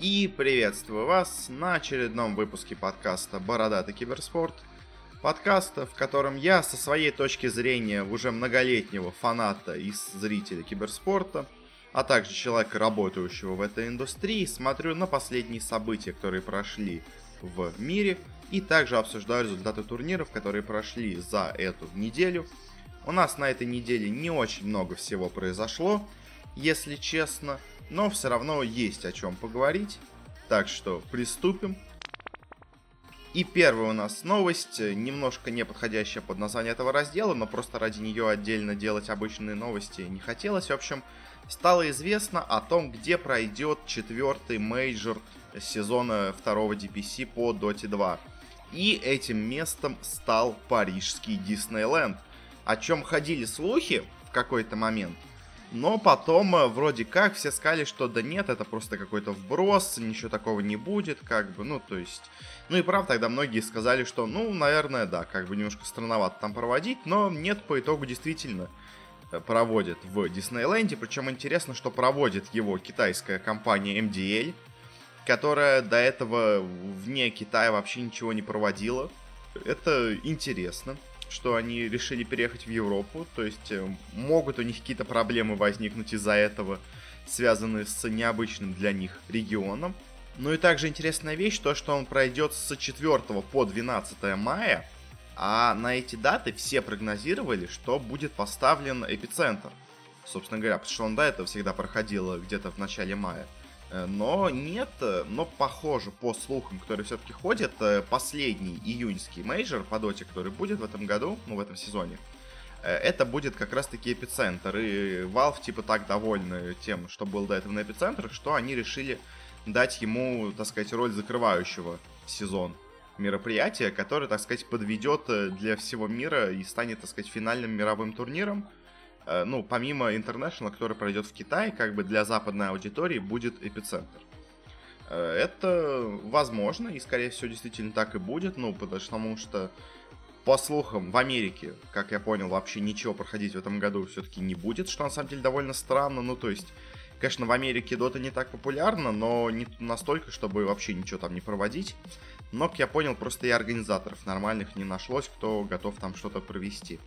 И приветствую вас на очередном выпуске подкаста «Бородатый киберспорт». Подкаста, в котором я со своей точки зрения уже многолетнего фаната и зрителя киберспорта, а также человека, работающего в этой индустрии, смотрю на последние события, которые прошли в мире, и также обсуждаю результаты турниров, которые прошли за эту неделю. У нас на этой неделе не очень много всего произошло, если честно, но все равно есть о чем поговорить. Так что приступим. И первая у нас новость, немножко не подходящая под название этого раздела, но просто ради нее отдельно делать обычные новости не хотелось. В общем, стало известно о том, где пройдет четвертый мейджор сезона второго DPC по Dota 2. И этим местом стал парижский Диснейленд, о чем ходили слухи в какой-то момент – но потом э, вроде как все сказали, что да нет, это просто какой-то вброс, ничего такого не будет, как бы, ну, то есть... Ну и правда, тогда многие сказали, что, ну, наверное, да, как бы немножко странновато там проводить, но нет, по итогу действительно э, проводят в Диснейленде, причем интересно, что проводит его китайская компания MDL, которая до этого вне Китая вообще ничего не проводила. Это интересно что они решили переехать в Европу, то есть э, могут у них какие-то проблемы возникнуть из-за этого, связанные с необычным для них регионом. Ну и также интересная вещь, то что он пройдет с 4 по 12 мая, а на эти даты все прогнозировали, что будет поставлен эпицентр. Собственно говоря, потому что он до этого всегда проходил где-то в начале мая. Э, но нет, э, но похоже, по слухам, которые все-таки ходят, э, последний июньский мейджор по доте, который будет в этом году, ну, в этом сезоне, это будет как раз-таки эпицентр. И Valve типа так довольны тем, что был до этого на эпицентрах, что они решили дать ему, так сказать, роль закрывающего сезон мероприятия, которое, так сказать, подведет для всего мира и станет, так сказать, финальным мировым турниром. Э, ну, помимо International, который пройдет в Китае, как бы для западной аудитории будет эпицентр. Э, это возможно, и скорее всего действительно так и будет, ну, потому что, по слухам, в Америке, как я понял, вообще ничего проходить в этом году все-таки не будет, что на самом деле довольно странно, ну, то есть, конечно, в Америке Дота не так популярна, но не настолько, чтобы вообще ничего там не проводить. Но, как я понял, просто и организаторов нормальных не нашлось, кто готов там что-то провести.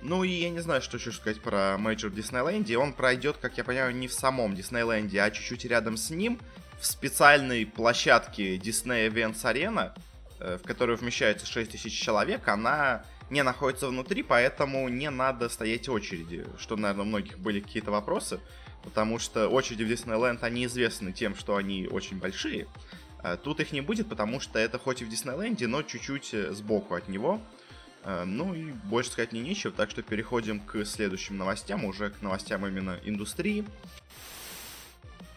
Ну и я не знаю, что еще сказать про Major Диснейленде. Он пройдет, как я понимаю, не в самом Диснейленде, а чуть-чуть рядом с ним, в специальной площадке Disney Events Arena, э, в которую вмещается 6000 человек. Она не находится внутри, поэтому не надо стоять очереди, что, наверное, у многих были какие-то вопросы, потому что очереди в Диснейленд, они известны тем, что они очень большие. Э, тут их не будет, потому что это хоть и в Диснейленде, но чуть-чуть э, сбоку от него. Э, ну и больше сказать не нечего, так что переходим к следующим новостям, уже к новостям именно индустрии.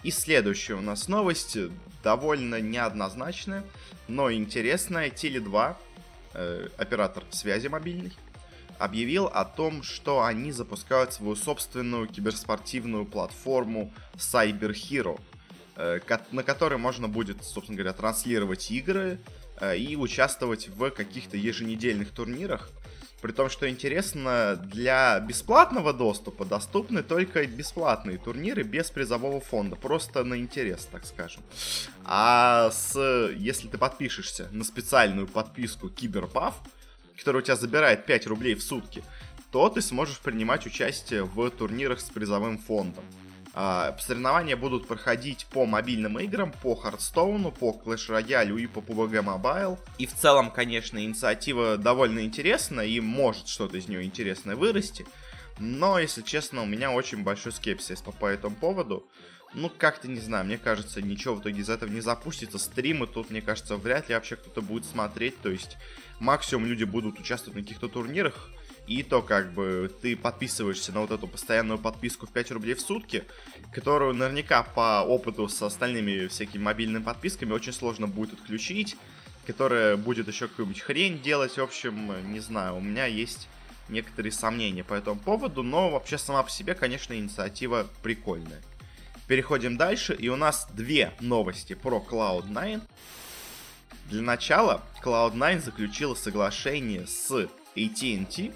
И следующая у нас новость довольно неоднозначная, но интересная. Теле2, э, оператор связи мобильный, объявил о том, что они запускают свою собственную киберспортивную платформу Cyber Hero, э, на которой можно будет, собственно говоря, транслировать игры, и участвовать в каких-то еженедельных турнирах. При том, что интересно, для бесплатного доступа доступны только бесплатные турниры без призового фонда. Просто на интерес, так скажем. А с, если ты подпишешься на специальную подписку Киберпав, которая у тебя забирает 5 рублей в сутки, то ты сможешь принимать участие в турнирах с призовым фондом. А, соревнования будут проходить по мобильным играм, по Хардстоуну, по Clash Royale и по PUBG Mobile. И в целом, конечно, инициатива довольно интересна и может что-то из нее интересное вырасти. Но, если честно, у меня очень большой скепсис по, по этому поводу. Ну, как-то не знаю, мне кажется, ничего в итоге из этого не запустится. Стримы тут, мне кажется, вряд ли вообще кто-то будет смотреть. То есть, максимум люди будут участвовать на каких-то турнирах и то как бы ты подписываешься на вот эту постоянную подписку в 5 рублей в сутки, которую наверняка по опыту с остальными всякими мобильными подписками очень сложно будет отключить, которая будет еще какую-нибудь хрень делать, в общем, не знаю, у меня есть некоторые сомнения по этому поводу, но вообще сама по себе, конечно, инициатива прикольная. Переходим дальше, и у нас две новости про Cloud9. Для начала, Cloud9 заключила соглашение с AT&T,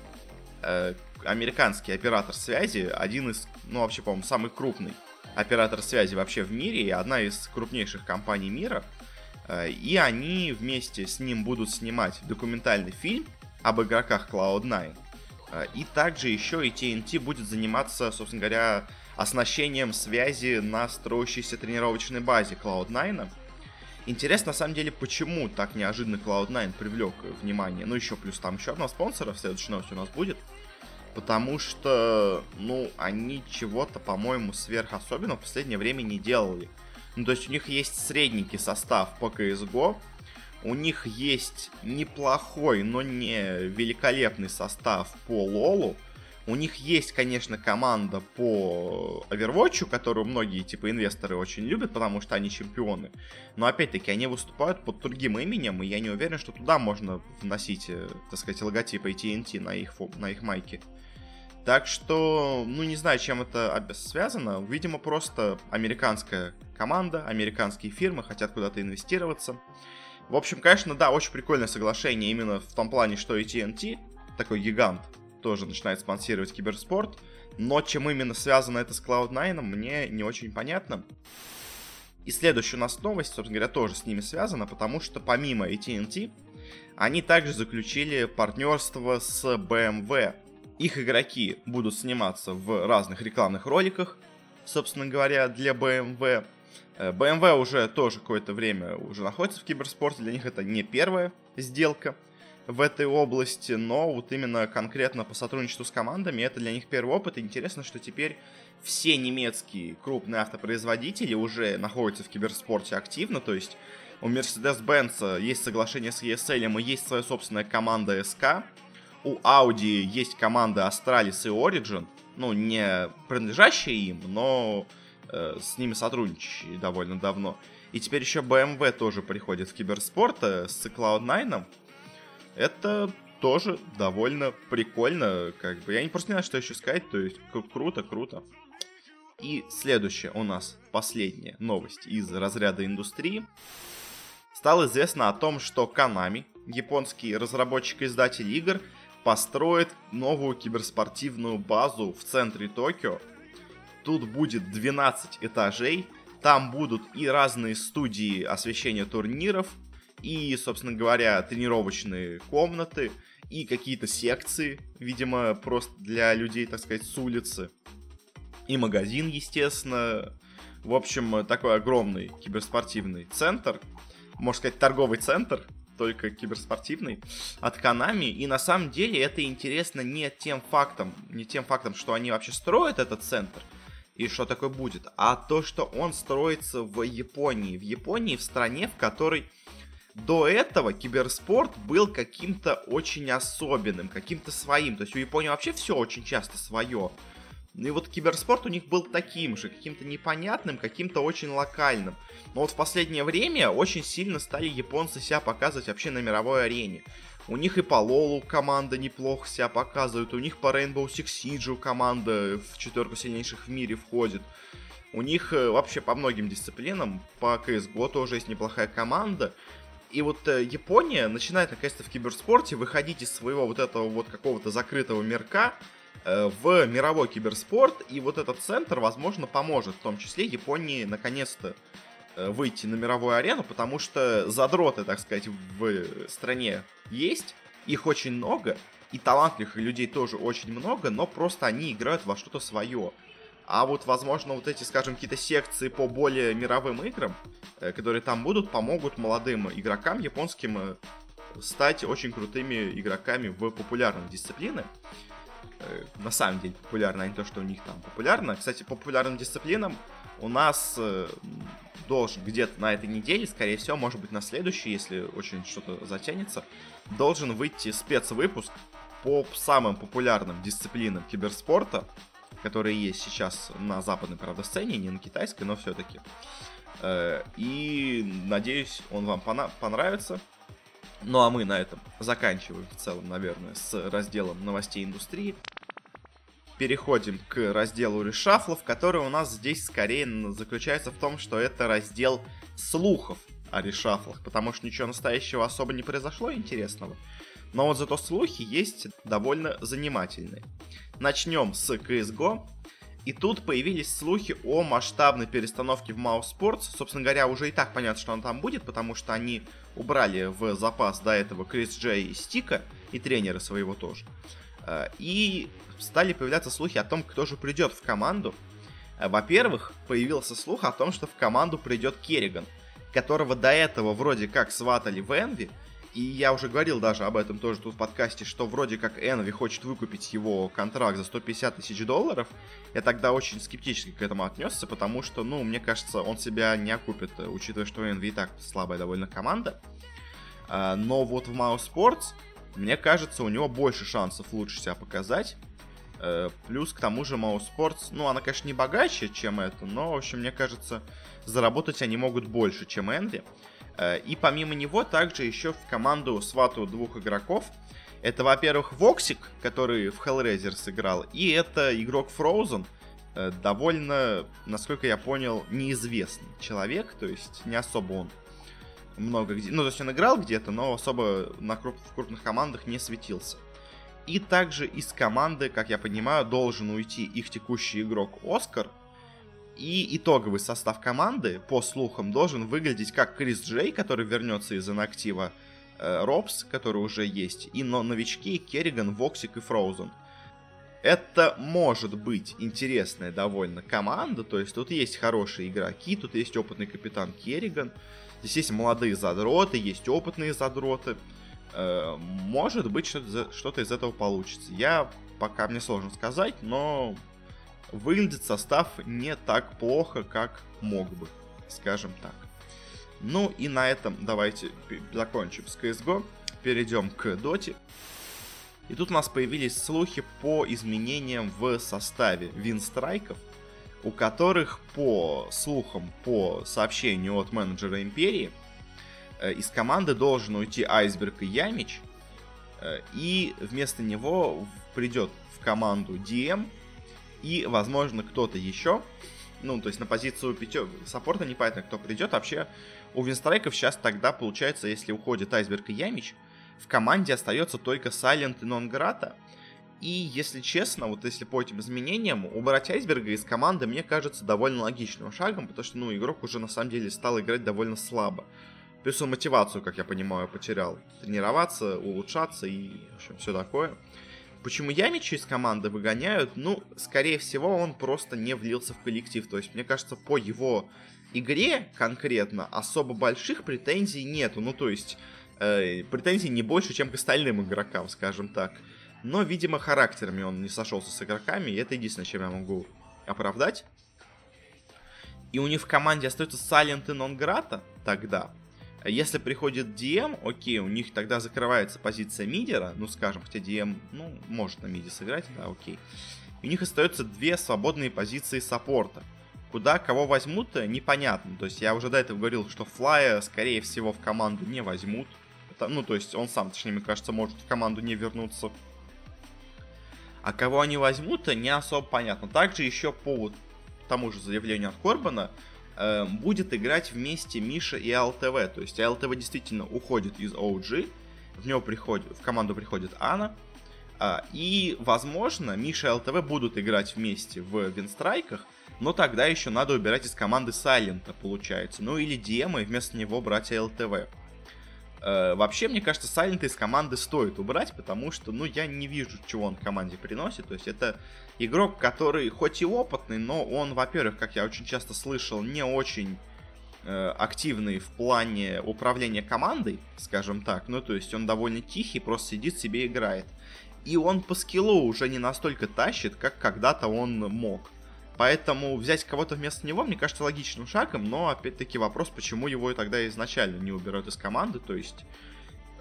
американский оператор связи, один из, ну вообще, по-моему, самый крупный оператор связи вообще в мире и одна из крупнейших компаний мира. Э, и они вместе с ним будут снимать документальный фильм об игроках Cloud9. Э, и также еще и TNT будет заниматься, собственно говоря, оснащением связи на строящейся тренировочной базе Cloud9. Интересно, на самом деле, почему так неожиданно Cloud9 привлек внимание. Ну, еще плюс там еще одного спонсора в следующей новости у нас будет. Потому что, ну, они чего-то, по-моему, сверхособенного в последнее время не делали. Ну, то есть у них есть средненький состав по CSGO, у них есть неплохой, но не великолепный состав по Лолу, у них есть, конечно, команда по Overwatch, которую многие, типа, инвесторы очень любят, потому что они чемпионы. Но, опять-таки, они выступают под другим именем, и я не уверен, что туда можно вносить, э, так сказать, логотип AT&T на их, на их майке. Так что, ну, не знаю, чем это связано. Видимо, просто американская команда, американские фирмы хотят куда-то инвестироваться. В общем, конечно, да, очень прикольное соглашение именно в том плане, что AT&T, такой гигант, тоже начинает спонсировать киберспорт. Но чем именно связано это с Cloud9, мне не очень понятно. И следующая у нас новость, собственно говоря, тоже с ними связана, потому что помимо AT&T, они также заключили партнерство с BMW. Их игроки будут сниматься в разных рекламных роликах, собственно говоря, для BMW. BMW уже тоже какое-то время уже находится в киберспорте, для них это не первая сделка в этой области, но вот именно конкретно по сотрудничеству с командами это для них первый опыт. И интересно, что теперь все немецкие крупные автопроизводители уже находятся в киберспорте активно, то есть у Mercedes-Benz есть соглашение с ESL, и есть своя собственная команда SK, у Audi есть команда Astralis и Origin, ну, не принадлежащие им, но э, с ними сотрудничающие довольно давно. И теперь еще BMW тоже приходит в киберспорт э, с Cloud9. Это тоже довольно прикольно, как бы. Я не просто не знаю, что еще сказать, то есть круто, круто. И следующая у нас последняя новость из разряда индустрии. Стало известно о том, что Konami, японский разработчик-издатель игр, построит новую киберспортивную базу в центре Токио. Тут будет 12 этажей, там будут и разные студии освещения турниров, и, собственно говоря, тренировочные комнаты, и какие-то секции, видимо, просто для людей, так сказать, с улицы. И магазин, естественно. В общем, такой огромный киберспортивный центр. Можно сказать, торговый центр, только киберспортивный, от Konami. И на самом деле это интересно не тем фактом, не тем фактом, что они вообще строят этот центр, и что такое будет, а то, что он строится в Японии. В Японии, в стране, в которой до этого киберспорт был каким-то очень особенным, каким-то своим. То есть у Японии вообще все очень часто свое. И вот киберспорт у них был таким же, каким-то непонятным, каким-то очень локальным. Но вот в последнее время очень сильно стали японцы себя показывать вообще на мировой арене. У них и по Лолу команда неплохо себя показывает, у них по Rainbow Six Siege команда в четверку сильнейших в мире входит. У них э, вообще по многим дисциплинам, по CSGO тоже есть неплохая команда. И вот э, Япония начинает наконец-то в киберспорте выходить из своего вот этого вот какого-то закрытого мирка в мировой киберспорт. И вот этот центр, возможно, поможет в том числе Японии наконец-то э, выйти на мировую арену, потому что задроты, так сказать, в стране есть, их очень много, и талантливых людей тоже очень много, но просто они играют во что-то свое. А вот, возможно, вот эти, скажем, какие-то секции по более мировым играм, э, которые там будут, помогут молодым игрокам японским э, стать очень крутыми игроками в популярных дисциплинах. Э, на самом деле популярно, а не то, что у них там популярно. Кстати, по популярным дисциплинам у нас должен где-то на этой неделе, скорее всего, может быть на следующей, если очень что-то затянется, должен выйти спецвыпуск по самым популярным дисциплинам киберспорта которые есть сейчас на западной, правда, сцене, не на китайской, но все-таки. Э, и надеюсь, он вам понравится. Ну а мы на этом заканчиваем в целом, наверное, с разделом новостей индустрии. Переходим к разделу решафлов, который у нас здесь скорее заключается в том, что это раздел слухов о решафлах, потому что ничего настоящего особо не произошло интересного. Но вот зато слухи есть довольно занимательные. Начнем с CSGO. И тут появились слухи о масштабной перестановке в Mouse Sports. Собственно говоря, уже и так понятно, что он там будет, потому что они убрали в запас до этого Крис Джей и Стика, и тренера своего тоже. Э, и стали появляться слухи о том, кто же придет в команду. Э, во-первых, появился слух о том, что в команду придет Керриган, которого до этого вроде как сватали в Энви, и я уже говорил даже об этом тоже тут в подкасте, что вроде как Энви хочет выкупить его контракт за 150 тысяч долларов. Я тогда очень скептически к этому отнесся, потому что, ну, мне кажется, он себя не окупит, учитывая, что Энви и так слабая довольно команда. А, но вот в Mouse Sports, мне кажется, у него больше шансов лучше себя показать. Э, плюс к тому же Mouse Sports, ну, она, конечно, не богаче, чем это, но, в общем, мне кажется, заработать они могут больше, чем Envy. Э, и помимо него также еще в команду свату двух игроков. Это, во-первых, woxic, который в Hellraiser сыграл, и это игрок Frozen, э, довольно, насколько я понял, неизвестный человек, то есть не особо он много где... Ну, то есть он играл где-то, но особо на круп... в крупных командах не светился. И также из команды, как я понимаю, должен уйти их текущий игрок oskar, и итоговый состав команды, по слухам, должен выглядеть как chrisJ, который вернется из инактива, э, ropz, который уже есть, и но новички karrigan, woxic и Frozen. Это может быть интересная довольно команда, то есть тут есть хорошие игроки, тут есть опытный капитан karrigan, здесь есть молодые задроты, есть опытные задроты. Э, может быть, что-то из этого получится. Я пока мне сложно сказать, но выглядит состав не так плохо, как мог бы, скажем так. Ну и на этом давайте закончим с CSGO, перейдем к Доте. И тут у нас появились слухи по изменениям в составе винстрайков, у которых по слухам, по сообщению от менеджера Империи, из команды должен уйти Айсберг и Ямич, э, и вместо него придет в команду DM и, возможно, кто-то еще. Ну, то есть на позицию пятё... саппорта непонятно, кто придет. Вообще, у винстрайков сейчас тогда получается, если уходит Айсберг и Ямич, в команде остается только Сайлент и Нонграта. И, если честно, вот если по этим изменениям, убрать Айсберга из команды, мне кажется, довольно логичным шагом, потому что, ну, игрок уже на самом деле стал играть довольно слабо. Плюс он мотивацию, как я понимаю, потерял. Тренироваться, улучшаться и, в общем, все такое. Почему Ямича из команды выгоняют? Ну, скорее всего, он просто не влился в коллектив. То есть, мне кажется, по его игре конкретно особо больших претензий нету. Ну, то есть, э, претензий не больше, чем к остальным игрокам, скажем так. Но, видимо, характерами он не сошелся с игроками, и это единственное, чем я могу оправдать. И у них в команде остается Silent и Нонграта тогда. Если приходит DM, окей, у них тогда закрывается позиция мидера, ну скажем, хотя DM, ну, может на миде сыграть, да, окей. У них остается две свободные позиции саппорта. Куда кого возьмут, непонятно. То есть я уже до этого говорил, что Флая, скорее всего, в команду не возьмут. Ну, то есть он сам, точнее, мне кажется, может в команду не вернуться. А кого они возьмут, не особо понятно. Также еще по вот тому же заявлению от Корбана, э, будет играть вместе Миша и ЛТВ. То есть ЛТВ действительно уходит из OG, в него приходит, в команду приходит Анна. Э, и, возможно, Миша и ЛТВ будут играть вместе в Винстрайках, но тогда еще надо убирать из команды Сайлента, получается. Ну или Диема и вместо него брать ЛТВ. Э, вообще, мне кажется, Сайлента из команды стоит убрать, потому что, ну, я не вижу, чего он команде приносит. То есть это игрок, который хоть и опытный, но он, во-первых, как я очень часто слышал, не очень э, активный в плане управления командой, скажем так. Ну, то есть он довольно тихий, просто сидит себе играет. И он по скиллу уже не настолько тащит, как когда-то он мог. Поэтому взять кого-то вместо него, мне кажется, логичным шагом, но опять-таки вопрос, почему его тогда изначально не убирают из команды. То есть,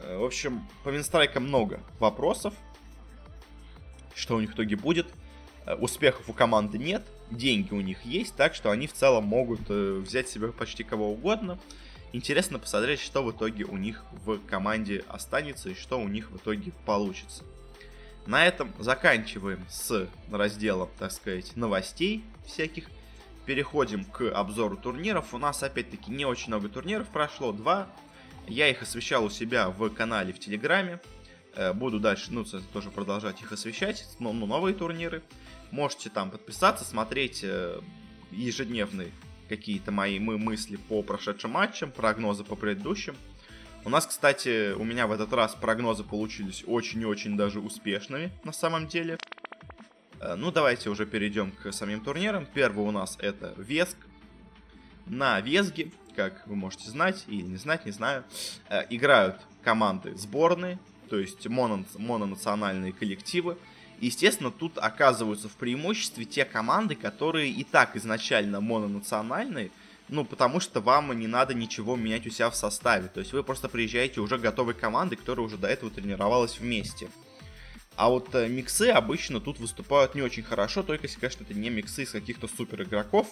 э, в общем, по Винстрайкам много вопросов. Что у них в итоге будет? Э, успехов у команды нет, деньги у них есть, так что они в целом могут э, взять себе почти кого угодно. Интересно посмотреть, что в итоге у них в команде останется и что у них в итоге получится. На этом заканчиваем с разделом, так сказать, новостей всяких. Переходим к обзору турниров. У нас опять-таки не очень много турниров прошло, два. Я их освещал у себя в канале в Телеграме. Э, буду дальше, ну, тоже продолжать их освещать, ну, новые турниры. Можете там подписаться, смотреть э, ежедневные какие-то мои мы мысли по прошедшим матчам, прогнозы по предыдущим. У нас, кстати, у меня в этот раз прогнозы получились очень и очень даже успешными на самом деле. Э, ну, давайте уже перейдем к самим турнирам. Первый у нас это Веск. На Весге, как вы можете знать или не знать, не знаю, э, играют команды сборные, то есть моно, мононациональные коллективы. Естественно, тут оказываются в преимуществе те команды, которые и так изначально мононациональные, ну, потому что вам не надо ничего менять у себя в составе. То есть вы просто приезжаете уже готовой командой, которая уже до этого тренировалась вместе. А вот э, миксы обычно тут выступают не очень хорошо, только если, конечно, это не миксы из каких-то супер игроков.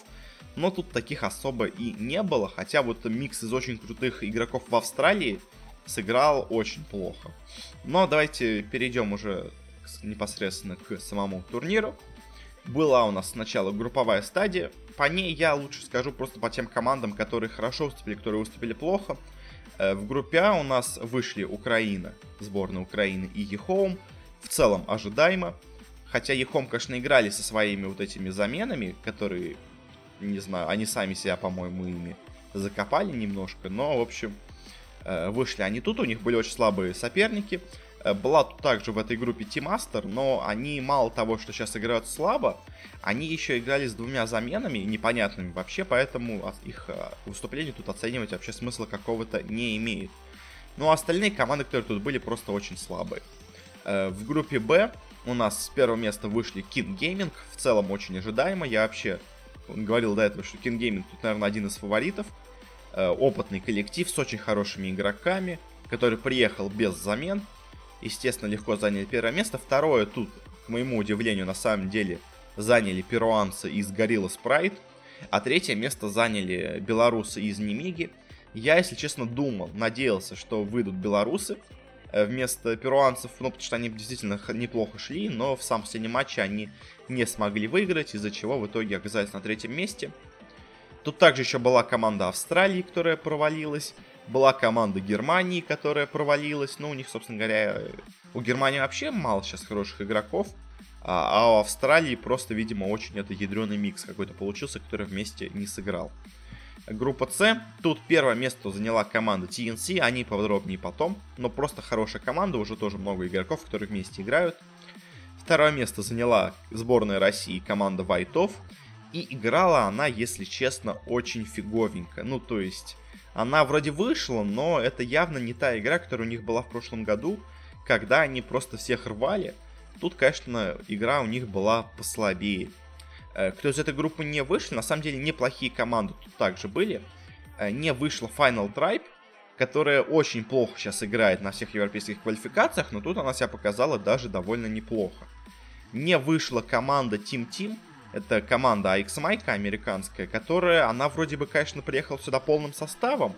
Но тут таких особо и не было, хотя вот микс из очень крутых игроков в Австралии сыграл очень плохо. Но давайте перейдем уже непосредственно к самому турниру. Была у нас сначала групповая стадия. По ней я лучше скажу просто по тем командам, которые хорошо выступили, которые выступили плохо. Э, в группе А у нас вышли Украина, сборная Украины и EHOME. В целом ожидаемо. Хотя Ехом, конечно, играли со своими вот этими заменами, которые, не знаю, они сами себя, по-моему, ими закопали немножко. Но, в общем, э, вышли они тут. У них были очень слабые соперники. Э, была также в этой группе Тимастер, но они мало того, что сейчас играют слабо, они еще играли с двумя заменами, непонятными вообще, поэтому их э, выступление тут оценивать вообще смысла какого-то не имеет. Ну а остальные команды, которые тут были, просто очень слабые. Э, в группе Б у нас с первого места вышли King Gaming, в целом очень ожидаемо, я вообще говорил до этого, что King Gaming тут, наверное, один из фаворитов. Опытный коллектив с очень хорошими игроками, который приехал без замен, естественно, легко заняли первое место. Второе тут, к моему удивлению, на самом деле заняли перуанцы из Gorilla Sprite. А третье место заняли белорусы из Немиги. Я, если честно, думал, надеялся, что выйдут белорусы э, вместо перуанцев, ну, потому что они действительно неплохо шли, но в самом последнем матче они не смогли выиграть, из-за чего в итоге оказались на третьем месте. Тут также еще была команда Австралии, которая провалилась. Была команда Германии, которая провалилась. Ну, у них, собственно говоря, у Германии вообще мало сейчас хороших игроков. А, а у Австралии просто, видимо, очень это ядреный микс какой-то получился, который вместе не сыграл. Группа С. Тут первое место заняла команда TNC, они подробнее потом. Но просто хорошая команда, уже тоже много игроков, которые вместе играют. Второе место заняла сборная России команда Вайтов. И играла она, если честно, очень фиговенько. Ну, то есть, она вроде вышла, но это явно не та игра, которая у них была в прошлом году, когда они просто всех рвали. Тут, конечно, игра у них была послабее. Э, кто из этой группы не вышел, на самом деле неплохие команды тут также были. Э, не вышла Final Tribe, которая очень плохо сейчас играет на всех европейских квалификациях, но тут она себя показала даже довольно неплохо. Не вышла команда Team Team, это команда AX Mike американская, которая, она вроде бы, конечно, приехала сюда полным составом,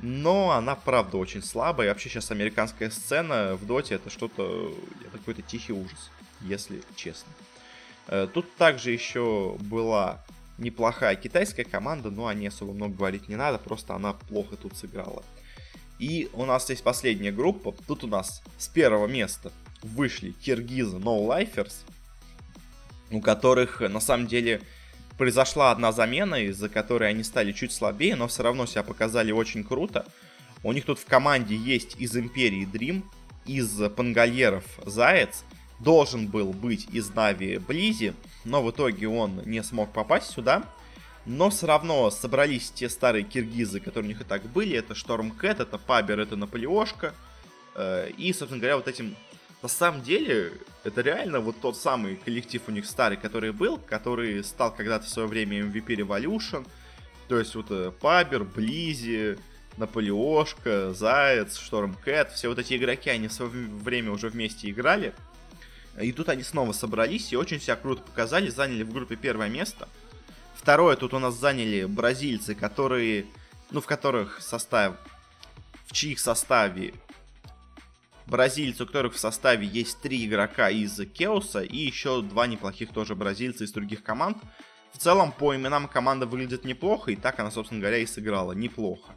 но она, правда, очень слабая. И вообще сейчас американская сцена в доте это что-то, это какой-то тихий ужас, если честно. Э, тут также еще была неплохая китайская команда, но о ней особо много говорить не надо, просто она плохо тут сыграла. И у нас есть последняя группа. Тут у нас с первого места вышли киргизы No Lifers у которых на самом деле произошла одна замена, из-за которой они стали чуть слабее, но все равно себя показали очень круто. У них тут в команде есть из Империи Дрим, из Пангальеров Заяц, должен был быть из Нави Близи, но в итоге он не смог попасть сюда. Но все равно собрались те старые киргизы, которые у них и так были. Это Шторм Кэт, это Пабер, это Наполеошка. Э, и, собственно говоря, вот этим на самом деле, это реально вот тот самый коллектив у них старый, который был, который стал когда-то в свое время MVP Revolution. То есть вот э, Пабер, Близи, Наполеошка, Заяц, Шторм Кэт, все вот эти игроки, они в свое время уже вместе играли. И тут они снова собрались и очень себя круто показали, заняли в группе первое место. Второе, тут у нас заняли бразильцы, которые, ну, в которых состав, в чьих составе бразильцы, у которых в составе есть три игрока из Кеоса и еще два неплохих тоже бразильца из других команд. В целом, по именам команда выглядит неплохо, и так она, собственно говоря, и сыграла неплохо.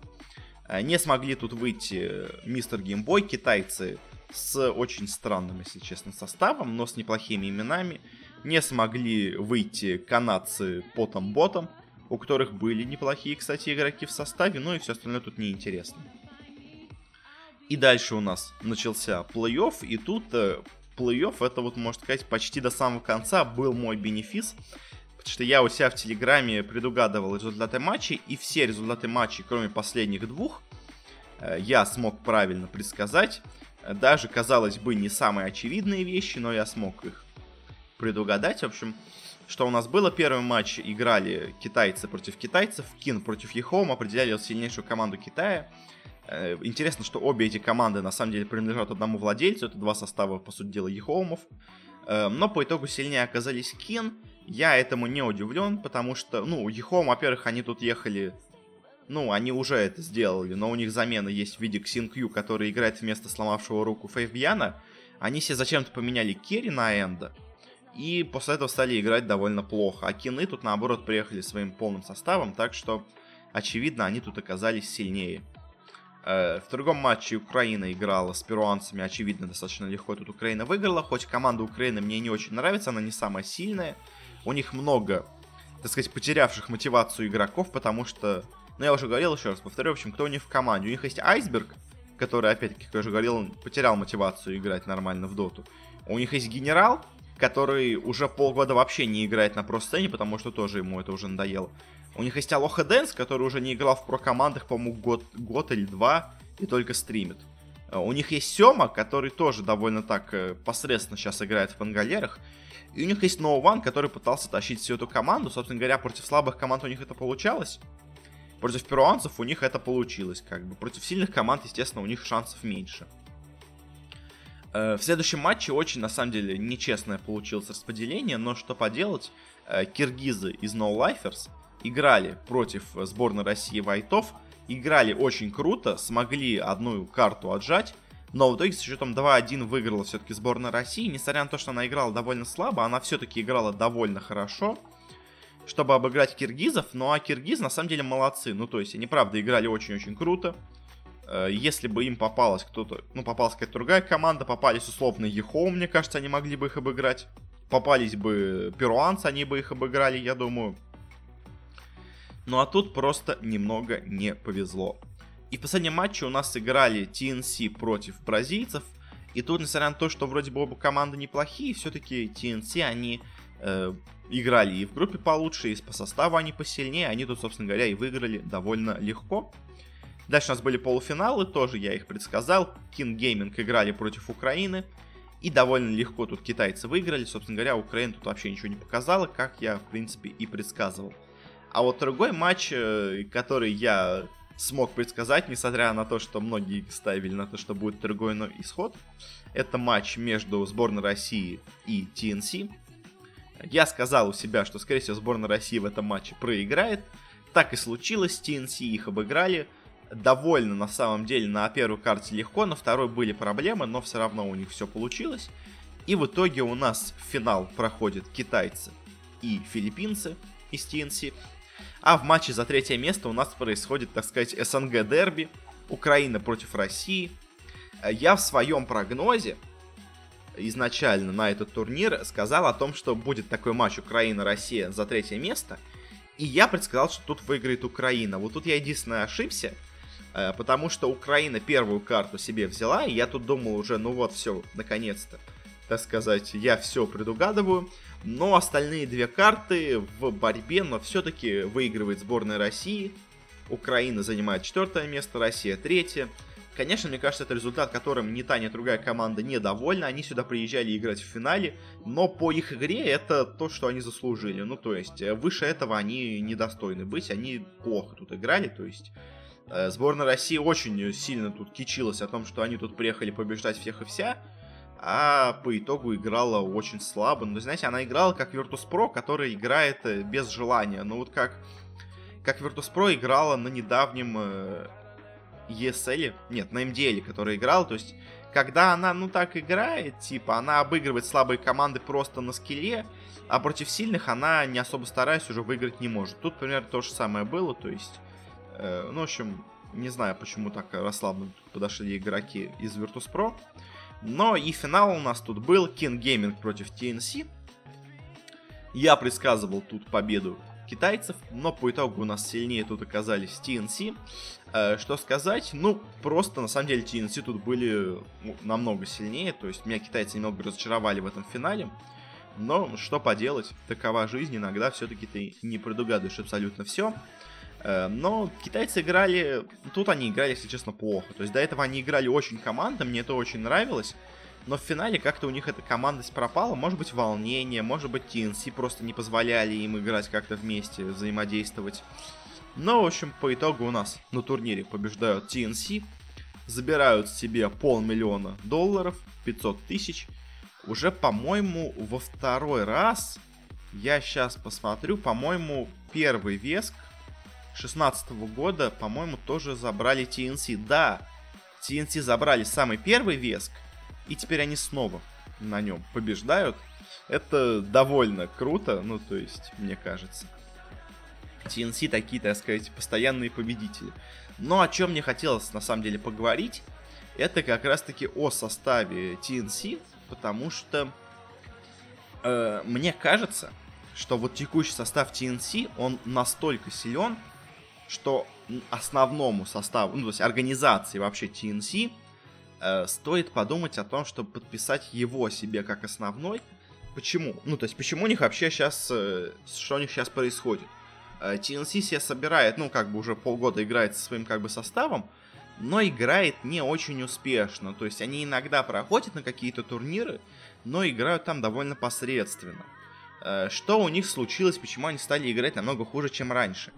Э, не смогли тут выйти мистер Геймбой, китайцы с очень странным, если честно, составом, но с неплохими именами. Не смогли выйти канадцы потом-ботом, у которых были неплохие, кстати, игроки в составе, ну и все остальное тут неинтересно. И дальше у нас начался плей-офф, и тут э, плей-офф, это вот, можно сказать, почти до самого конца был мой бенефис, потому что я у себя в Телеграме предугадывал результаты матчей, и все результаты матчей, кроме последних двух, э, я смог правильно предсказать. Даже, казалось бы, не самые очевидные вещи, но я смог их предугадать. В общем, что у нас было? Первый матч играли китайцы против китайцев, Keen против EHOME, определяли сильнейшую команду Китая. Э, интересно, что обе эти команды на самом деле принадлежат одному владельцу, это два состава, по сути дела, EHOME ов. Э, но по итогу сильнее оказались Keen. Я этому не удивлен, потому что, ну, EHOME, во-первых, они тут ехали ну, они уже это сделали, но у них замена есть в виде XinQ, который играет вместо сломавшего руку Faithbian а. Они себе зачем-то поменяли Керри на Энда, и после этого стали играть довольно плохо. А Кины тут, наоборот, приехали своим полным составом, так что, очевидно, они тут оказались сильнее. Э, в другом матче Украина играла с перуанцами, очевидно, достаточно легко тут Украина выиграла, хоть команда Украины мне не очень нравится, она не самая сильная. У них много, так сказать, потерявших мотивацию игроков, потому что но я уже говорил, еще раз повторю, в общем, кто у них в команде. У них есть Айсберг, который, опять-таки, как я уже говорил, он потерял мотивацию играть нормально в доту. У них есть Генерал, который уже полгода вообще не играет на про-сцене, потому что тоже ему это уже надоело. У них есть Алоха Дэнс, который уже не играл в про-командах, по-моему, год, год или два, и только стримит. Э, у них есть Сема, который тоже довольно так э, посредственно сейчас играет в Пангалерах. И у них есть No One, который пытался тащить всю эту команду. Собственно говоря, против слабых команд у них это получалось. Против перуанцев у них это получилось, как бы. Против сильных команд, естественно, у них шансов меньше. Э, в следующем матче очень, на самом деле, нечестное получилось распределение, но что поделать, киргизы из No Lifers играли против сборной России Вайтов, играли очень круто, смогли одну карту отжать, но в итоге с счетом 2-1 выиграла все-таки сборная России. Несмотря на то, что она играла довольно слабо, она все-таки играла довольно хорошо чтобы обыграть киргизов. Ну а киргизы на самом деле молодцы. Ну то есть они правда играли очень-очень круто. Э, если бы им попалась кто-то, ну попалась какая-то другая команда, попались условно Ехоу, мне кажется, они могли бы их обыграть. Попались бы перуанцы, они бы их обыграли, я думаю. Ну а тут просто немного не повезло. И в последнем матче у нас играли TNC против бразильцев. И тут, несмотря на то, что вроде бы оба команды неплохие, все-таки TNC, они э, играли и в группе получше, и по составу они посильнее. Они тут, собственно говоря, и выиграли довольно легко. Дальше у нас были полуфиналы, тоже я их предсказал. King Gaming играли против Украины. И довольно легко тут китайцы выиграли. Собственно говоря, Украина тут вообще ничего не показала, как я, в принципе, и предсказывал. А вот другой матч, э, который я смог предсказать, несмотря на то, что многие ставили на то, что будет другой исход, это матч между сборной России и TNC. Я сказал у себя, что, скорее всего, сборная России в этом матче проиграет. Так и случилось, TNC их обыграли. Довольно, на самом деле, на первой карте легко, на второй были проблемы, но все равно у них все получилось. И в итоге у нас в финал проходят китайцы и филиппинцы из TNC. А в матче за третье место у нас происходит, так сказать, СНГ дерби. Украина против России. Я в своем прогнозе изначально на этот турнир сказал о том, что будет такой матч Украина-Россия за третье место. И я предсказал, что тут выиграет Украина. Вот тут я единственное ошибся, э, потому что Украина первую карту себе взяла, и я тут думал уже, ну вот, все, наконец-то, так сказать, я все предугадываю. Но остальные две карты в борьбе, но все-таки выигрывает сборная России. Украина занимает четвертое место, Россия третье. Конечно, мне кажется, это результат, которым ни та, ни другая команда недовольна. Они сюда приезжали играть в финале, но по их игре это то, что они заслужили. Ну, то есть, э, выше этого они недостойны быть, они плохо тут играли, то есть... Э, сборная России очень сильно тут кичилась о том, что они тут приехали побеждать всех и вся, а по итогу играла очень слабо. Ну, знаете, она играла как Virtus.pro, который играет э, без желания. Ну, вот как, как Virtus.pro играла на недавнем ESL, нет, на MDL, который играл, то есть, когда она, ну, так играет, типа, она обыгрывает слабые команды просто на скилле, а против сильных она, не особо стараясь, уже выиграть не может. Тут, примерно, то же самое было, то есть, э, ну, в общем, не знаю, почему так расслабленно подошли игроки из Virtus.pro, но и финал у нас тут был, King Gaming против TNC, Я предсказывал тут победу китайцев, но по итогу у нас сильнее тут оказались TNC. Э, что сказать? Ну, просто на самом деле TNC тут были ну, намного сильнее, то есть меня китайцы немного разочаровали в этом финале. Но что поделать, такова жизнь, иногда все-таки ты не предугадываешь абсолютно все. Э, но китайцы играли, тут они играли, если честно, плохо. То есть до этого они играли очень командно, мне это очень нравилось. Но в финале как-то у них эта командность пропала. Может быть волнение, может быть TNC просто не позволяли им играть как-то вместе, взаимодействовать. Но, в общем, по итогу у нас на турнире побеждают TNC. Забирают себе полмиллиона долларов, 500 тысяч. Уже, по-моему, во второй раз, я сейчас посмотрю, по-моему, первый веск 16 года, по-моему, тоже забрали TNC. Да, TNC забрали самый первый веск, и теперь они снова на нем побеждают. Это довольно круто, ну, то есть, мне кажется. TNC такие, так сказать, постоянные победители. Но о чем мне хотелось, на самом деле, поговорить, это как раз-таки о составе TNC, потому что э, мне кажется, что вот текущий состав TNC, он настолько силен, что основному составу, ну, то есть организации вообще TNC, э, стоит подумать о том, чтобы подписать его себе как основной. Почему? Ну, то есть, почему у них вообще сейчас, э, что у них сейчас происходит? Э, TNC себе собирает, ну, как бы уже полгода играет со своим, как бы, составом, но играет не очень успешно. То есть, они иногда проходят на какие-то турниры, но играют там довольно посредственно. Э, что у них случилось, почему они стали играть намного хуже, чем раньше?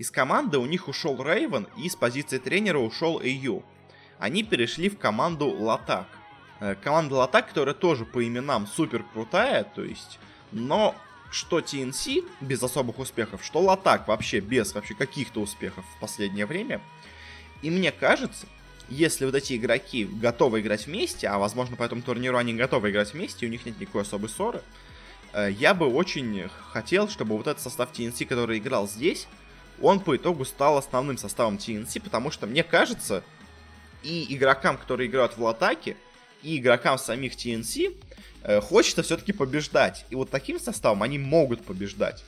Из команды у них ушел Рейвен, и с позиции тренера ушел AU они перешли в команду Латак. Э, команда Латак, которая тоже по именам супер крутая, то есть, но что TNC без особых успехов, что Латак вообще без вообще каких-то успехов в последнее время. И мне кажется, если вот эти игроки готовы играть вместе, а возможно по этому турниру они готовы играть вместе, и у них нет никакой особой ссоры, э, я бы очень хотел, чтобы вот этот состав TNC, который играл здесь, он по итогу стал основным составом TNC, потому что мне кажется, и игрокам, которые играют в атаке, и игрокам самих TNC э, хочется все-таки побеждать. И вот таким составом они могут побеждать.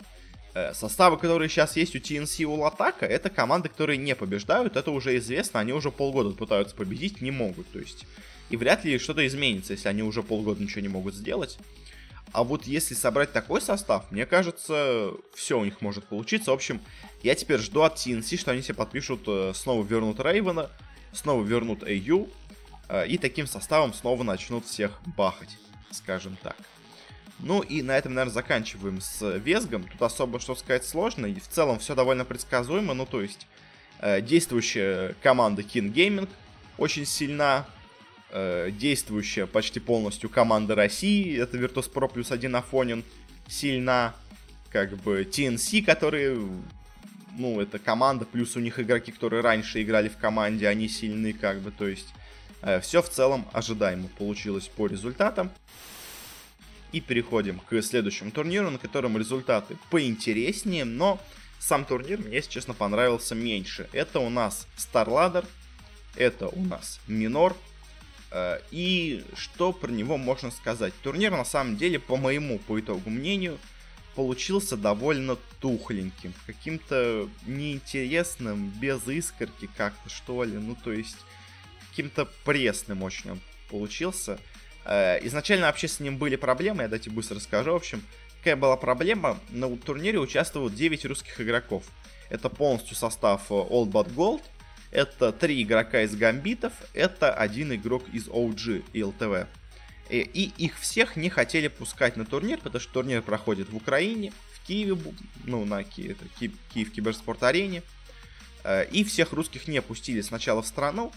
Э, составы, которые сейчас есть у TNC и у Латака, это команды, которые не побеждают, это уже известно, они уже полгода пытаются победить, не могут, то есть. И вряд ли что-то изменится, если они уже полгода ничего не могут сделать. А вот если собрать такой состав, мне кажется, все у них может получиться. В общем, я теперь жду от TNC, что они себе подпишут, э, снова вернут Рейвена, снова вернут AU, э, и таким составом снова начнут всех бахать, скажем так. Ну и на этом, наверное, заканчиваем с Весгом. Тут особо что сказать сложно, и в целом все довольно предсказуемо. Ну, то есть, э, действующая команда King Gaming очень сильна. Э, действующая почти полностью команда России, это Virtus.pro плюс один Афонин, сильна. Как бы TNC, которые ну, это команда, плюс у них игроки, которые раньше играли в команде, они сильны, как бы, то есть э, все в целом ожидаемо получилось по результатам. И переходим к следующему турниру, на котором результаты поинтереснее, но сам турнир мне, если честно, понравился меньше. Это у нас StarLadder, это у нас э, и что про него можно сказать? Турнир, на самом деле, по моему, по итогу мнению, получился довольно тухленьким, каким-то неинтересным, без искорки как-то, что ли. Ну, то есть, каким-то пресным очень он получился. Э, изначально вообще с ним были проблемы, я дайте быстро расскажу. В общем, какая была проблема? На турнире участвовало 9 русских игроков. Это полностью состав Old But Gold, это 3 игрока из Гамбитов, это один игрок из OG и LTV. Э, и их всех не хотели пускать на турнир, потому что турнир проходит в Украине, в Киеве, ну, на Ки, это Ки, Киев Киберспорт-арене. Э, и всех русских не пустили сначала в страну.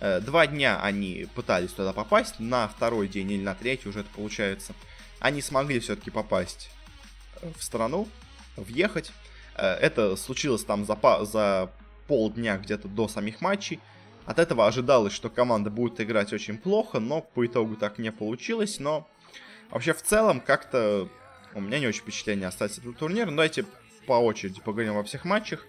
Э, два дня они пытались туда попасть, на второй день или на третий уже это получается. Они смогли все-таки попасть в страну, въехать. Это случилось там за, за полдня где-то до самих матчей. От этого ожидалось, что команда будет играть очень плохо, но по итогу так не получилось. Но вообще в целом как-то у меня не очень впечатление остается этот турнир. Но давайте по очереди поговорим во всех матчах.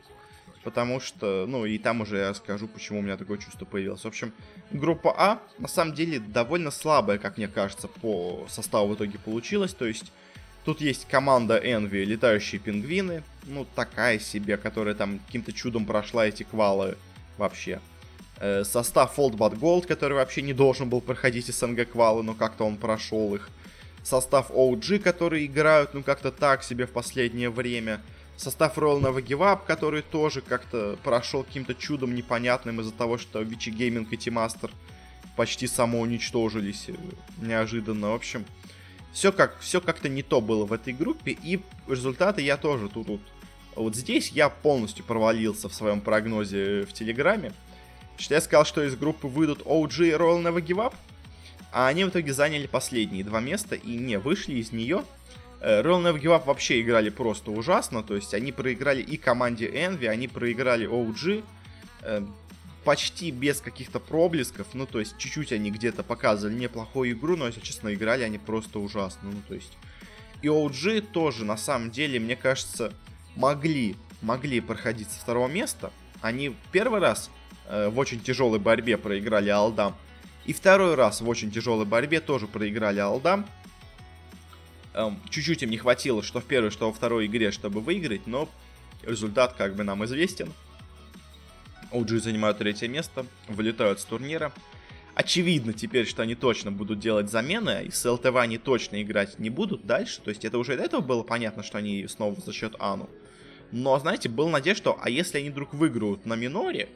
Потому что, ну, и там уже я расскажу, почему у меня такое чувство появилось. В общем, группа А, на самом деле, довольно слабая, как мне кажется, по составу в итоге получилась. То есть, Тут есть команда Envy, летающие пингвины. Ну, такая себе, которая там каким-то чудом прошла эти квалы вообще. Э, состав Fold But Gold, который вообще не должен был проходить СНГ квалы, но как-то он прошел их. Состав OG, которые играют, ну, как-то так себе в последнее время. Состав Royal Never Give Up, который тоже как-то прошел каким-то чудом непонятным из-за того, что Вичи Gaming и Тимастер почти самоуничтожились э, неожиданно. В общем, все, как, все как-то не то было в этой группе, и результаты я тоже тут, тут вот здесь я полностью провалился в своем прогнозе в Телеграме. Что я сказал, что из группы выйдут OG и Royal Never Give Up, а они в итоге заняли последние два места и не вышли из нее. Э, Royal Never Give Up вообще играли просто ужасно, то есть они проиграли и команде Envy, они проиграли OG, э, почти без каких-то проблесков, ну то есть чуть-чуть они где-то показывали неплохую игру, но если честно, играли они просто ужасно, ну то есть... И OG тоже, на самом деле, мне кажется, могли, могли проходить со второго места. Они первый раз э, в очень тяжелой борьбе проиграли Алдам. И второй раз в очень тяжелой борьбе тоже проиграли Алдам. Эм, чуть-чуть им не хватило, что в первой, что во второй игре, чтобы выиграть, но результат как бы нам известен. OG занимают третье место, вылетают с турнира. Очевидно теперь, что они точно будут делать замены, и с ЛТВ они точно играть не будут дальше. То есть это уже до этого было понятно, что они снова за счет Ану. Но, знаете, был надежда, что а если они вдруг выиграют на миноре,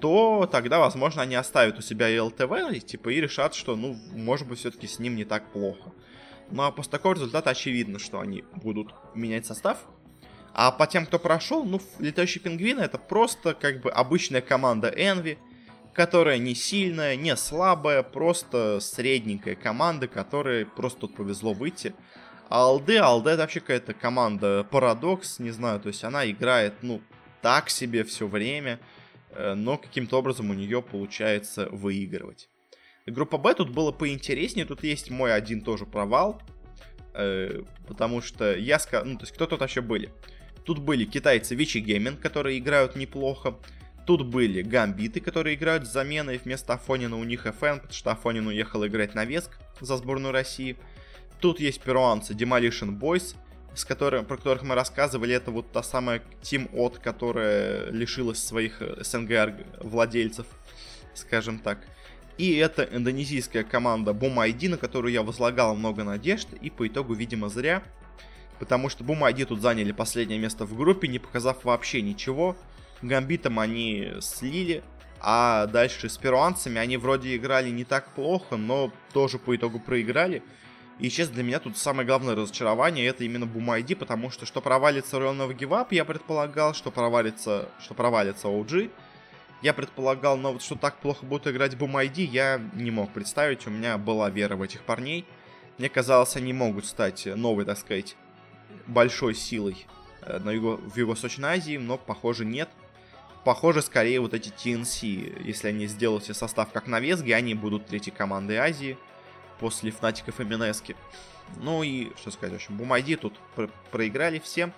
то тогда, возможно, они оставят у себя и ЛТВ, и, типа, и решат, что, ну, может быть, все-таки с ним не так плохо. Ну, а после такого результата очевидно, что они будут менять состав. А по тем, кто прошел, ну, Летающие Пингвины это просто, как бы, обычная команда Envy, которая не сильная, не слабая, просто средненькая команда, которой просто тут повезло выйти. А Алде, Алде это вообще какая-то команда Парадокс, не знаю, то есть она играет, ну, так себе все время, э, но каким-то образом у нее получается выигрывать. Группа Б тут было поинтереснее, тут есть мой один тоже провал, э, потому что я сказал, ну, то есть кто тут вообще были? Тут были китайцы Вичи Гейминг, которые играют неплохо, Тут были гамбиты, которые играют с заменой. Вместо Афонина у них FN, потому что Афонин уехал играть на Веск за сборную России. Тут есть перуанцы Demolition Boys, с которым, про которых мы рассказывали. Это вот та самая Team От, которая лишилась своих э, СНГ владельцев, скажем так. И это индонезийская команда ID, на которую я возлагал много надежд, и по итогу, видимо, зря. Потому что ID тут заняли последнее место в группе, не показав вообще ничего. Гамбитом они слили, а дальше с перуанцами они вроде играли не так плохо, но тоже по итогу проиграли. И сейчас для меня тут самое главное разочарование это именно Бумайди, потому что что провалится Royal Up, я предполагал, что провалится, что провалится OG. Я предполагал, но вот что так плохо будут играть Бумайди, я не мог представить, у меня была вера в этих парней. Мне казалось, они могут стать новой, так сказать, большой силой э, на юго, в Юго-Восточной Азии, но, похоже, нет. Похоже, скорее вот эти TNC, если они сделают себе состав как на Весге, они будут третьей командой Азии после Фнатиков и Минески. Ну и, что сказать, в общем, Бумайди тут про проиграли всем.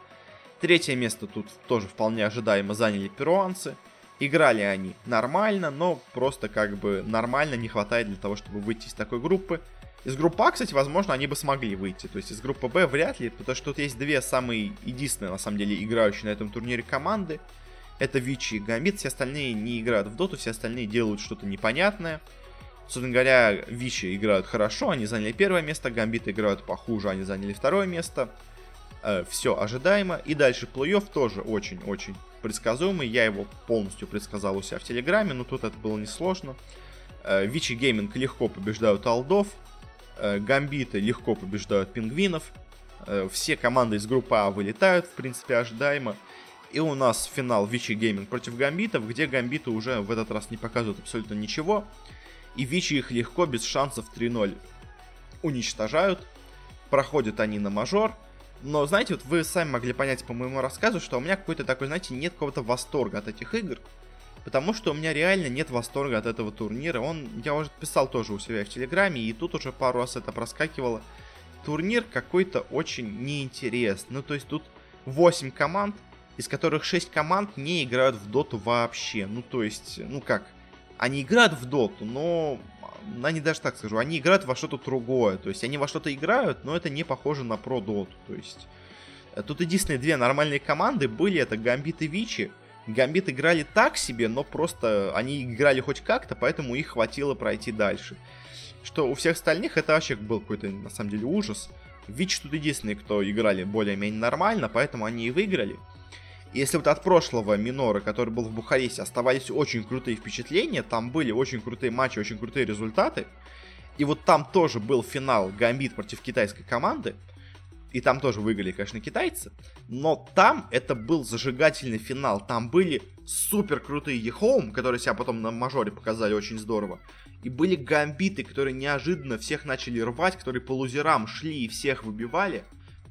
Третье место тут тоже вполне ожидаемо заняли перуанцы. Играли они нормально, но просто как бы нормально не хватает для того, чтобы выйти из такой группы. Из группы А, кстати, возможно, они бы смогли выйти. То есть из группы Б вряд ли, потому что тут есть две самые единственные, на самом деле, играющие на этом турнире команды. Это Вичи и Гамбит, все остальные не играют в доту, все остальные делают что-то непонятное. Собственно говоря, Вичи играют хорошо, они заняли первое место, Гамбиты играют похуже, они заняли второе место. Э, все ожидаемо. И дальше плей-офф тоже очень-очень предсказуемый. Я его полностью предсказал у себя в Телеграме, но тут это было несложно. Э, Vici Gaming легко побеждают Алдов. Э, Гамбиты легко побеждают Пингвинов. Э, все команды из группы А вылетают, в принципе, ожидаемо. И у нас финал Vici Gaming против Гамбитов, где Гамбиты уже в этот раз не показывают абсолютно ничего и Vici их легко, без шансов 3-0 уничтожают. Проходят они на мажор. Но, знаете, вот вы сами могли понять по моему рассказу, что у меня какой-то такой, знаете, нет какого-то восторга от этих игр. Потому что у меня реально нет восторга от этого турнира. Он, я уже писал тоже у себя в Телеграме, и тут уже пару раз это проскакивало. Турнир какой-то очень неинтересный. Ну, то есть тут 8 команд, из которых 6 команд не играют в доту вообще. Ну, то есть, ну как, они играют в доту, но они даже так скажу, они играют во что-то другое. То есть они во что-то играют, но это не похоже на Pro Dota. То есть э, тут единственные две нормальные команды были, это Гамбит и Вичи. Гамбит играли так себе, но просто они играли хоть как-то, поэтому их хватило пройти дальше. Что у всех остальных это вообще был какой-то, на самом деле, ужас. Вич тут единственные, кто играли более-менее нормально, поэтому они и выиграли. Если вот от прошлого Минора, который был в Бухаресте, оставались очень крутые впечатления, там были очень крутые матчи, очень крутые результаты, и вот там тоже был финал Гамбит против китайской команды, и там тоже выиграли, конечно, китайцы, но там это был зажигательный финал, там были супер крутые EHOME, которые себя потом на мажоре показали очень здорово, и были гамбиты, которые неожиданно всех начали рвать, которые по лузерам шли и всех выбивали,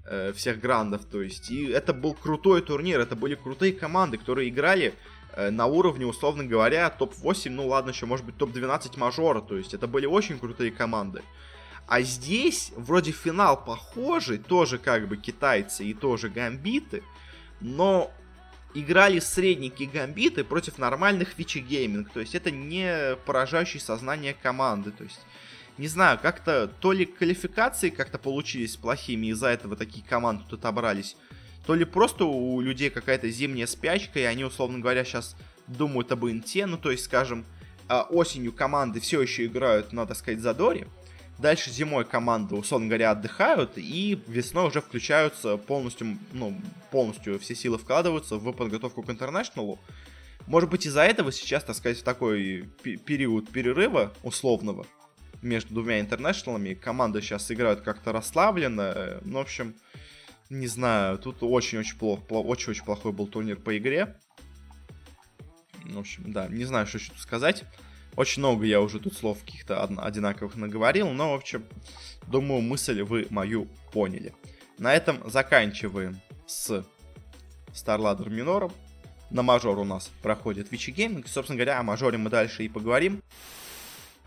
э, всех грандов, то есть. И это был крутой турнир, это были крутые команды, которые играли э, на уровне, условно говоря, топ-8, ну ладно, еще может быть топ-12 мажора, то есть это были очень крутые команды. А здесь вроде финал похожий, тоже как бы китайцы и тоже гамбиты, но играли средненькие гамбиты против нормальных Вичи Гейминг, то есть это не поражающий сознание команды, то есть не знаю, как-то то ли квалификации как-то получились плохими, из-за этого такие команды тут отобрались, то ли просто у людей какая-то зимняя спячка, и они, условно говоря, сейчас думают об инте, ну, то есть, скажем, а, осенью команды все еще играют на, так сказать, задоре, дальше зимой команды, условно говоря, отдыхают, и весной уже включаются полностью, ну, полностью все силы вкладываются в подготовку к интернешналу. Может быть, из-за этого сейчас, так сказать, в такой период перерыва условного, между двумя интернешналами. Команды сейчас играют как-то расслабленно. Ну, в общем, не знаю, тут очень-очень плохо, очень-очень плохой был турнир по игре. В общем, да, не знаю, что еще тут сказать. Очень много я уже тут слов каких-то одинаковых наговорил, но, в общем, думаю, мысль вы мою поняли. На этом заканчиваем с StarLadder минором. На мажор у нас проходит Vici Gaming. Собственно говоря, о мажоре мы дальше и поговорим.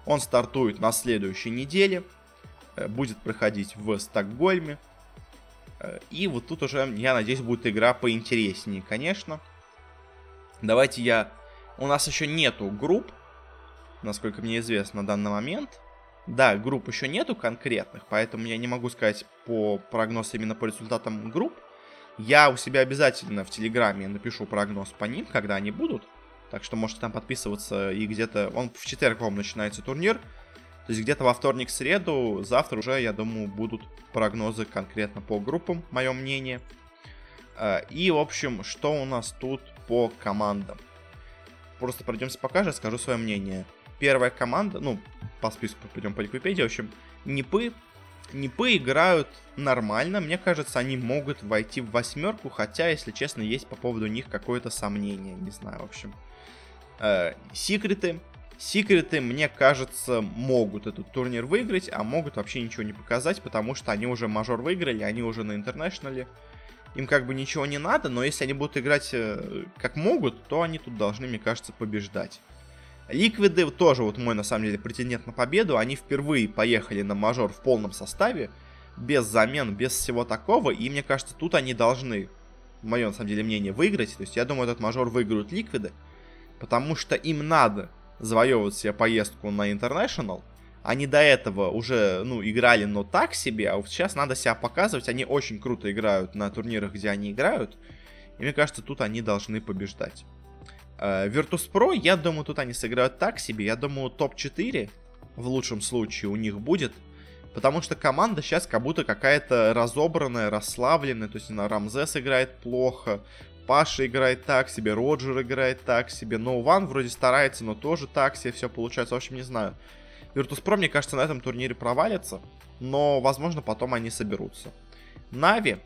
Он стартует на следующей неделе, э, будет проходить в Стокгольме. Э, и вот тут уже, я надеюсь, будет игра поинтереснее, конечно. Давайте я... У нас еще нету групп, насколько мне известно на данный момент. Да, групп еще нету конкретных, поэтому я не могу сказать по прогнозу именно по результатам групп. Я у себя обязательно в Телеграме напишу прогноз по ним, когда они будут. Так что можете там подписываться и где-то... Он в четверг, по начинается турнир. То есть где-то во вторник, среду, завтра уже, я думаю, будут прогнозы конкретно по группам, мое мнение. А, и, в общем, что у нас тут по командам? Просто пройдемся покажем, скажу свое мнение. Первая команда, ну, по списку пойдем по Википедии, в общем, Нипы. Нипы играют нормально, мне кажется, они могут войти в восьмерку, хотя, если честно, есть по поводу них какое-то сомнение, не знаю, в общем. Э, секреты. Секреты, мне кажется, могут этот турнир выиграть, а могут вообще ничего не показать, потому что они уже мажор выиграли, они уже на интернешнале. Им как бы ничего не надо, но если они будут играть э, как могут, то они тут должны, мне кажется, побеждать. Ликвиды тоже вот мой, на самом деле, претендент на победу. Они впервые поехали на мажор в полном составе, без замен, без всего такого. И мне кажется, тут они должны, мое, на самом деле, мнение, выиграть. То есть я думаю, этот мажор выиграют ликвиды потому что им надо завоевывать себе поездку на International. Они до этого уже, ну, играли, но так себе, а вот сейчас надо себя показывать. Они очень круто играют на турнирах, где они играют. И мне кажется, тут они должны побеждать. Э, Virtus.pro, я думаю, тут они сыграют так себе. Я думаю, топ-4 в лучшем случае у них будет. Потому что команда сейчас как будто какая-то разобранная, расслабленная. То есть на Рамзес играет плохо. Паша играет так себе, Роджер играет так себе, но Ван вроде старается, но тоже так себе все получается. В общем, не знаю. Virtus.pro, мне кажется, на этом турнире провалится, но, возможно, потом они соберутся. Нави.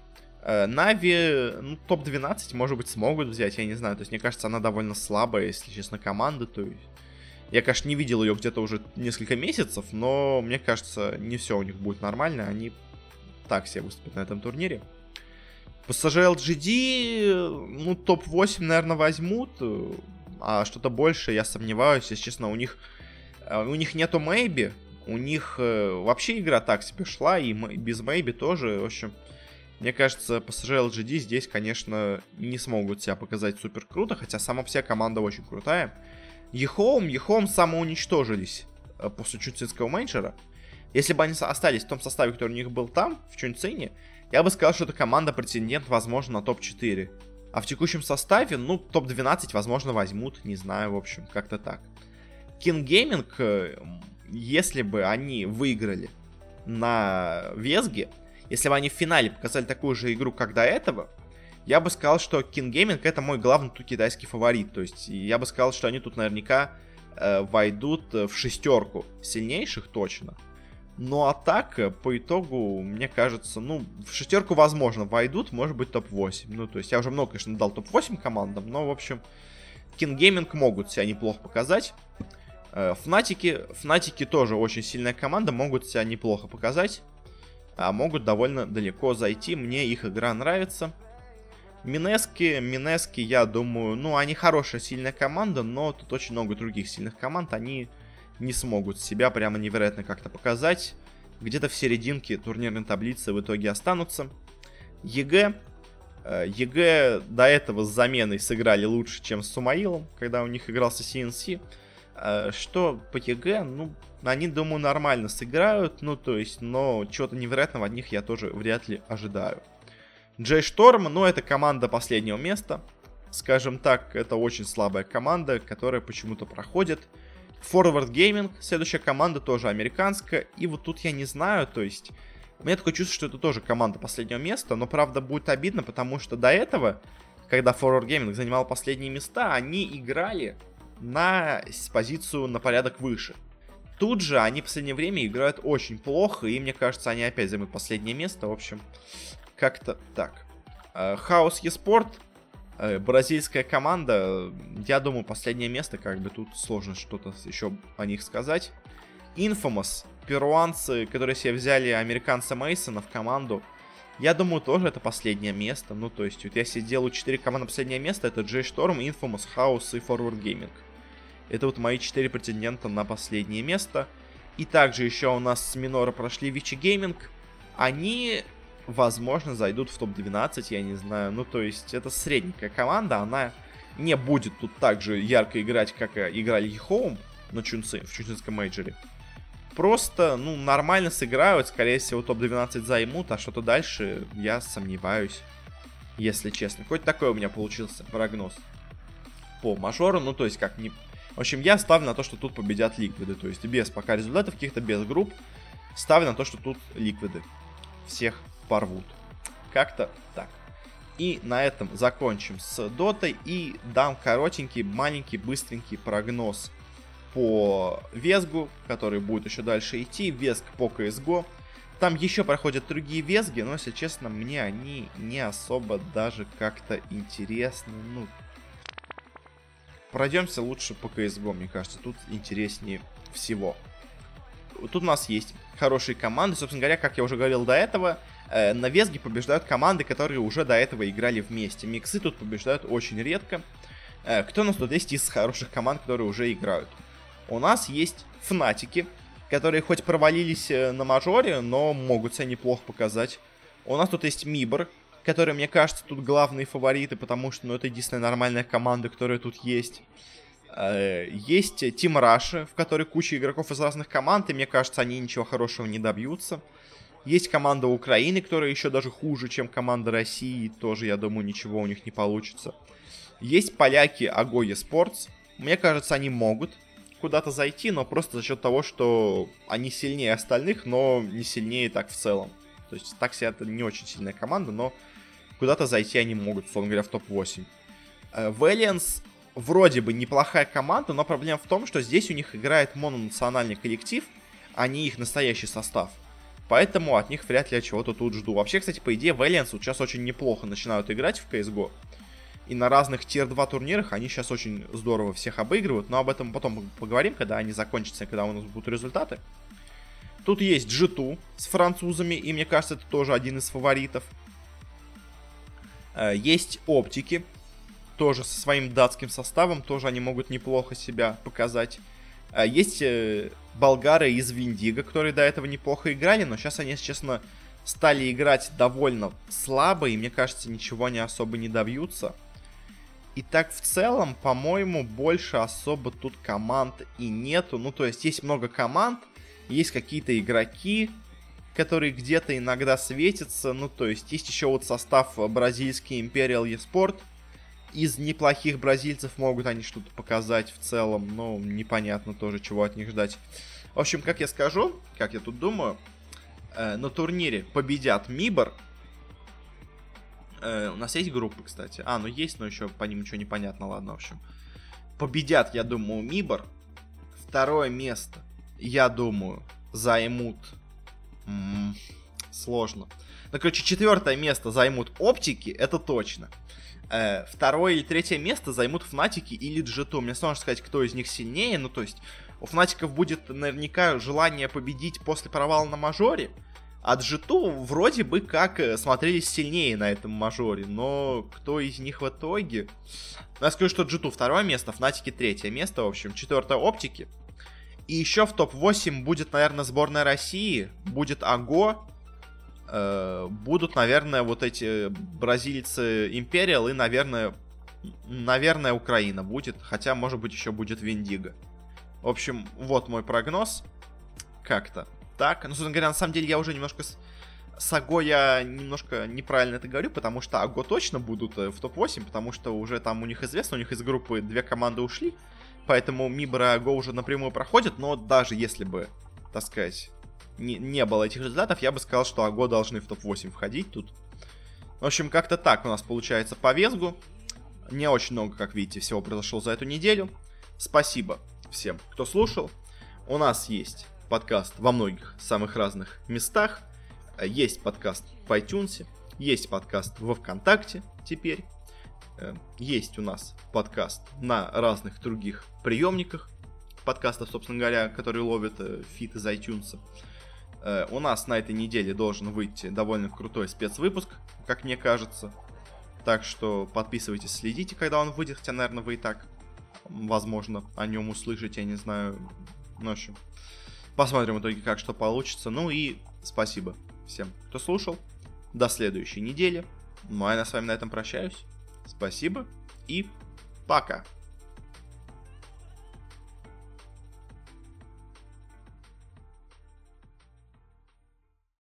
Э, Нави, ну, топ-12, может быть, смогут взять, я не знаю. То есть, мне кажется, она довольно слабая, если честно, команда. То есть, я, конечно, не видел ее где-то уже несколько месяцев, но мне кажется, не все у них будет нормально. Они так себе выступят на этом турнире. PSG LGD, ну, топ-8, наверное, возьмут. А что-то больше, я сомневаюсь. Если честно, у них, э, у них нету Мэйби. У них э, вообще игра так себе шла, и без Мэйби тоже. В общем, мне кажется, PSG LGD здесь, конечно, не смогут себя показать супер круто, хотя сама вся команда очень крутая. Ехом, Ехом самоуничтожились э, после чунцинского менеджера, если бы они остались в том составе, который у них был там, в Чунцине, я бы сказал, что это команда претендент, возможно, на топ-4. А в текущем составе, ну, топ-12, возможно, возьмут, не знаю, в общем, как-то так. King Gaming, э, если бы они выиграли на Везге, если бы они в финале показали такую же игру, как до этого, я бы сказал, что King Gaming это мой главный тут китайский фаворит. То есть я бы сказал, что они тут наверняка э, войдут в шестерку сильнейших точно. Ну а так, э, по итогу, мне кажется, ну, в шестерку, возможно, войдут, может быть, топ-8. Ну, то есть я уже много, конечно, дал топ-8 командам, но, в общем, King Gaming могут себя неплохо показать. Э, Фнатики, Фнатики тоже очень сильная команда, могут себя неплохо показать. А могут довольно далеко зайти, мне их игра нравится. Минески, Минески, я думаю, ну, они хорошая, сильная команда, но тут очень много других сильных команд, они не смогут себя прямо невероятно как-то показать. Где-то в серединке турнирной таблицы в итоге останутся. EG. EG до этого с заменой сыграли лучше, чем с Сумаилом, когда у них игрался CNC. Э, что по EG, ну, они, думаю, нормально сыграют, ну, то есть, но чего-то невероятного от них я тоже вряд ли ожидаю. J.Storm, ну, это команда последнего места. Скажем так, это очень слабая команда, которая почему-то проходит. Forward Gaming, следующая команда тоже американская. И вот тут я не знаю, то есть... У меня такое чувство, что это тоже команда последнего места, но правда будет обидно, потому что до этого, когда Forward Gaming занимал последние места, они играли на позицию на порядок выше. Тут же они в последнее время играют очень плохо, и мне кажется, они опять займут последнее место. В общем, как-то так. Хаос Еспорт Э, бразильская команда, я думаю, последнее место, как бы тут сложно что-то еще о них сказать. Infamous, перуанцы, которые себе взяли американца Мейсона в команду, я думаю, тоже это последнее место. Ну, то есть, вот я себе делаю 4 команды последнее место, это J Storm, Infamous, House и Forward Gaming. Это вот мои 4 претендента на последнее место. И также еще у нас с Минора прошли Вичи Gaming. Они возможно, зайдут в топ-12, я не знаю. Ну, то есть, это средненькая команда, она не будет тут так же ярко играть, как играли Хоум на Чунцы, в Чунцинском мейджоре. Просто, ну, нормально сыграют, скорее всего, топ-12 займут, а что-то дальше я сомневаюсь, если честно. Хоть такой у меня получился прогноз по мажору, ну, то есть, как не... В общем, я ставлю на то, что тут победят ликвиды, то есть, без пока результатов каких-то, без групп, ставлю на то, что тут ликвиды всех порвут. Как-то так. И на этом закончим с дотой и дам коротенький, маленький, быстренький прогноз по Везгу, который будет еще дальше идти, Везг по CSGO. Там еще проходят другие Везги, но, если честно, мне они не особо даже как-то интересны. Ну, пройдемся лучше по CSGO, мне кажется, тут интереснее всего. Тут у нас есть хорошие команды, собственно говоря, как я уже говорил до этого, Э, на Весге побеждают команды, которые уже до этого играли вместе. Миксы тут побеждают очень редко. Э, кто у нас тут есть из хороших команд, которые уже играют? У нас есть Фнатики, которые хоть провалились э, на мажоре, но могут себя неплохо показать. У нас тут есть Мибор, которые, мне кажется, тут главные фавориты, потому что ну, это единственная нормальная команда, которая тут есть. Есть Тим Раши, в которой куча игроков из разных команд, и мне кажется, они ничего хорошего не добьются. Есть команда Украины, которая еще даже хуже, чем команда России. Тоже, я думаю, ничего у них не получится. Есть поляки Агоя Спортс. Мне кажется, они могут куда-то зайти, но просто за счет того, что они сильнее остальных, но не сильнее так в целом. То есть Такси это не очень сильная команда, но куда-то зайти они могут, условно говоря, в топ-8. Valiance вроде бы неплохая команда, но проблема в том, что здесь у них играет мононациональный коллектив, а не их настоящий состав. Поэтому от них вряд ли я чего-то тут жду. Вообще, кстати, по идее, Valiance сейчас очень неплохо начинают играть в CSGO. И на разных тир-2 турнирах они сейчас очень здорово всех обыгрывают. Но об этом потом поговорим, когда они закончатся, когда у нас будут результаты. Тут есть G2 с французами, и мне кажется, это тоже один из фаворитов. Э, есть Оптики, тоже со своим датским составом, тоже они могут неплохо себя показать. Э, есть э, болгары из Виндиго, которые до этого неплохо играли, но сейчас они, если честно, стали играть довольно слабо, и мне кажется, ничего они особо не добьются. И так в целом, по-моему, больше особо тут команд и нету. Ну, то есть есть много команд, есть какие-то игроки, которые где-то иногда светятся. Ну, то есть есть еще вот состав бразильский Imperial eSport. Из неплохих бразильцев могут они что-то показать в целом, но непонятно тоже, чего от них ждать. В общем, как я скажу, как я тут думаю, э, на турнире победят Мибор. Э, у нас есть группы, кстати. А, ну есть, но еще по ним ничего не понятно, ладно, в общем. Победят, я думаю, Мибор. Второе место, я думаю, займут... М -м, сложно. Ну, короче, четвертое место займут оптики, это точно. Э, второе или третье место займут Фнатики или Джиту. Мне сложно сказать, кто из них сильнее. Ну, то есть, у Фнатиков будет наверняка желание победить после провала на мажоре. А Джиту вроде бы как э, смотрелись сильнее на этом мажоре. Но кто из них в итоге? Ну, я скажу, что Джиту второе место, Фнатики третье место. В общем, четвертое оптики. И еще в топ-8 будет, наверное, сборная России. Будет Аго, э, будут, наверное, вот эти бразильцы Империал и, наверное, наверное, Украина будет. Хотя, может быть, еще будет Виндиго. В общем, вот мой прогноз. Как-то так. Ну, собственно говоря, на самом деле я уже немножко... С, с Аго я немножко неправильно это говорю, потому что Аго точно будут э, в топ-8, потому что уже там у них известно, у них из группы две команды ушли, поэтому Мибра и Аго уже напрямую проходят, но даже если бы, так сказать, не, не было этих результатов, я бы сказал, что Аго должны в топ-8 входить тут. В общем, как-то так у нас получается по Везгу. Не очень много, как видите, всего произошло за эту неделю. Спасибо всем, кто слушал. У нас есть подкаст во многих самых разных местах. Есть подкаст в iTunes, есть подкаст во Вконтакте теперь. Э, есть у нас подкаст на разных других приемниках подкастов, собственно говоря, которые ловят э, фит из iTunes. Э, у нас на этой неделе должен выйти довольно крутой спецвыпуск, как мне кажется. Так что подписывайтесь, следите, когда он выйдет, хотя, наверное, вы и так, возможно, о нем услышите, я не знаю. Ну, в общем, посмотрим в итоге, как что получится. Ну и спасибо всем, кто слушал. До следующей недели. Ну а я с вами на этом прощаюсь. Спасибо и пока.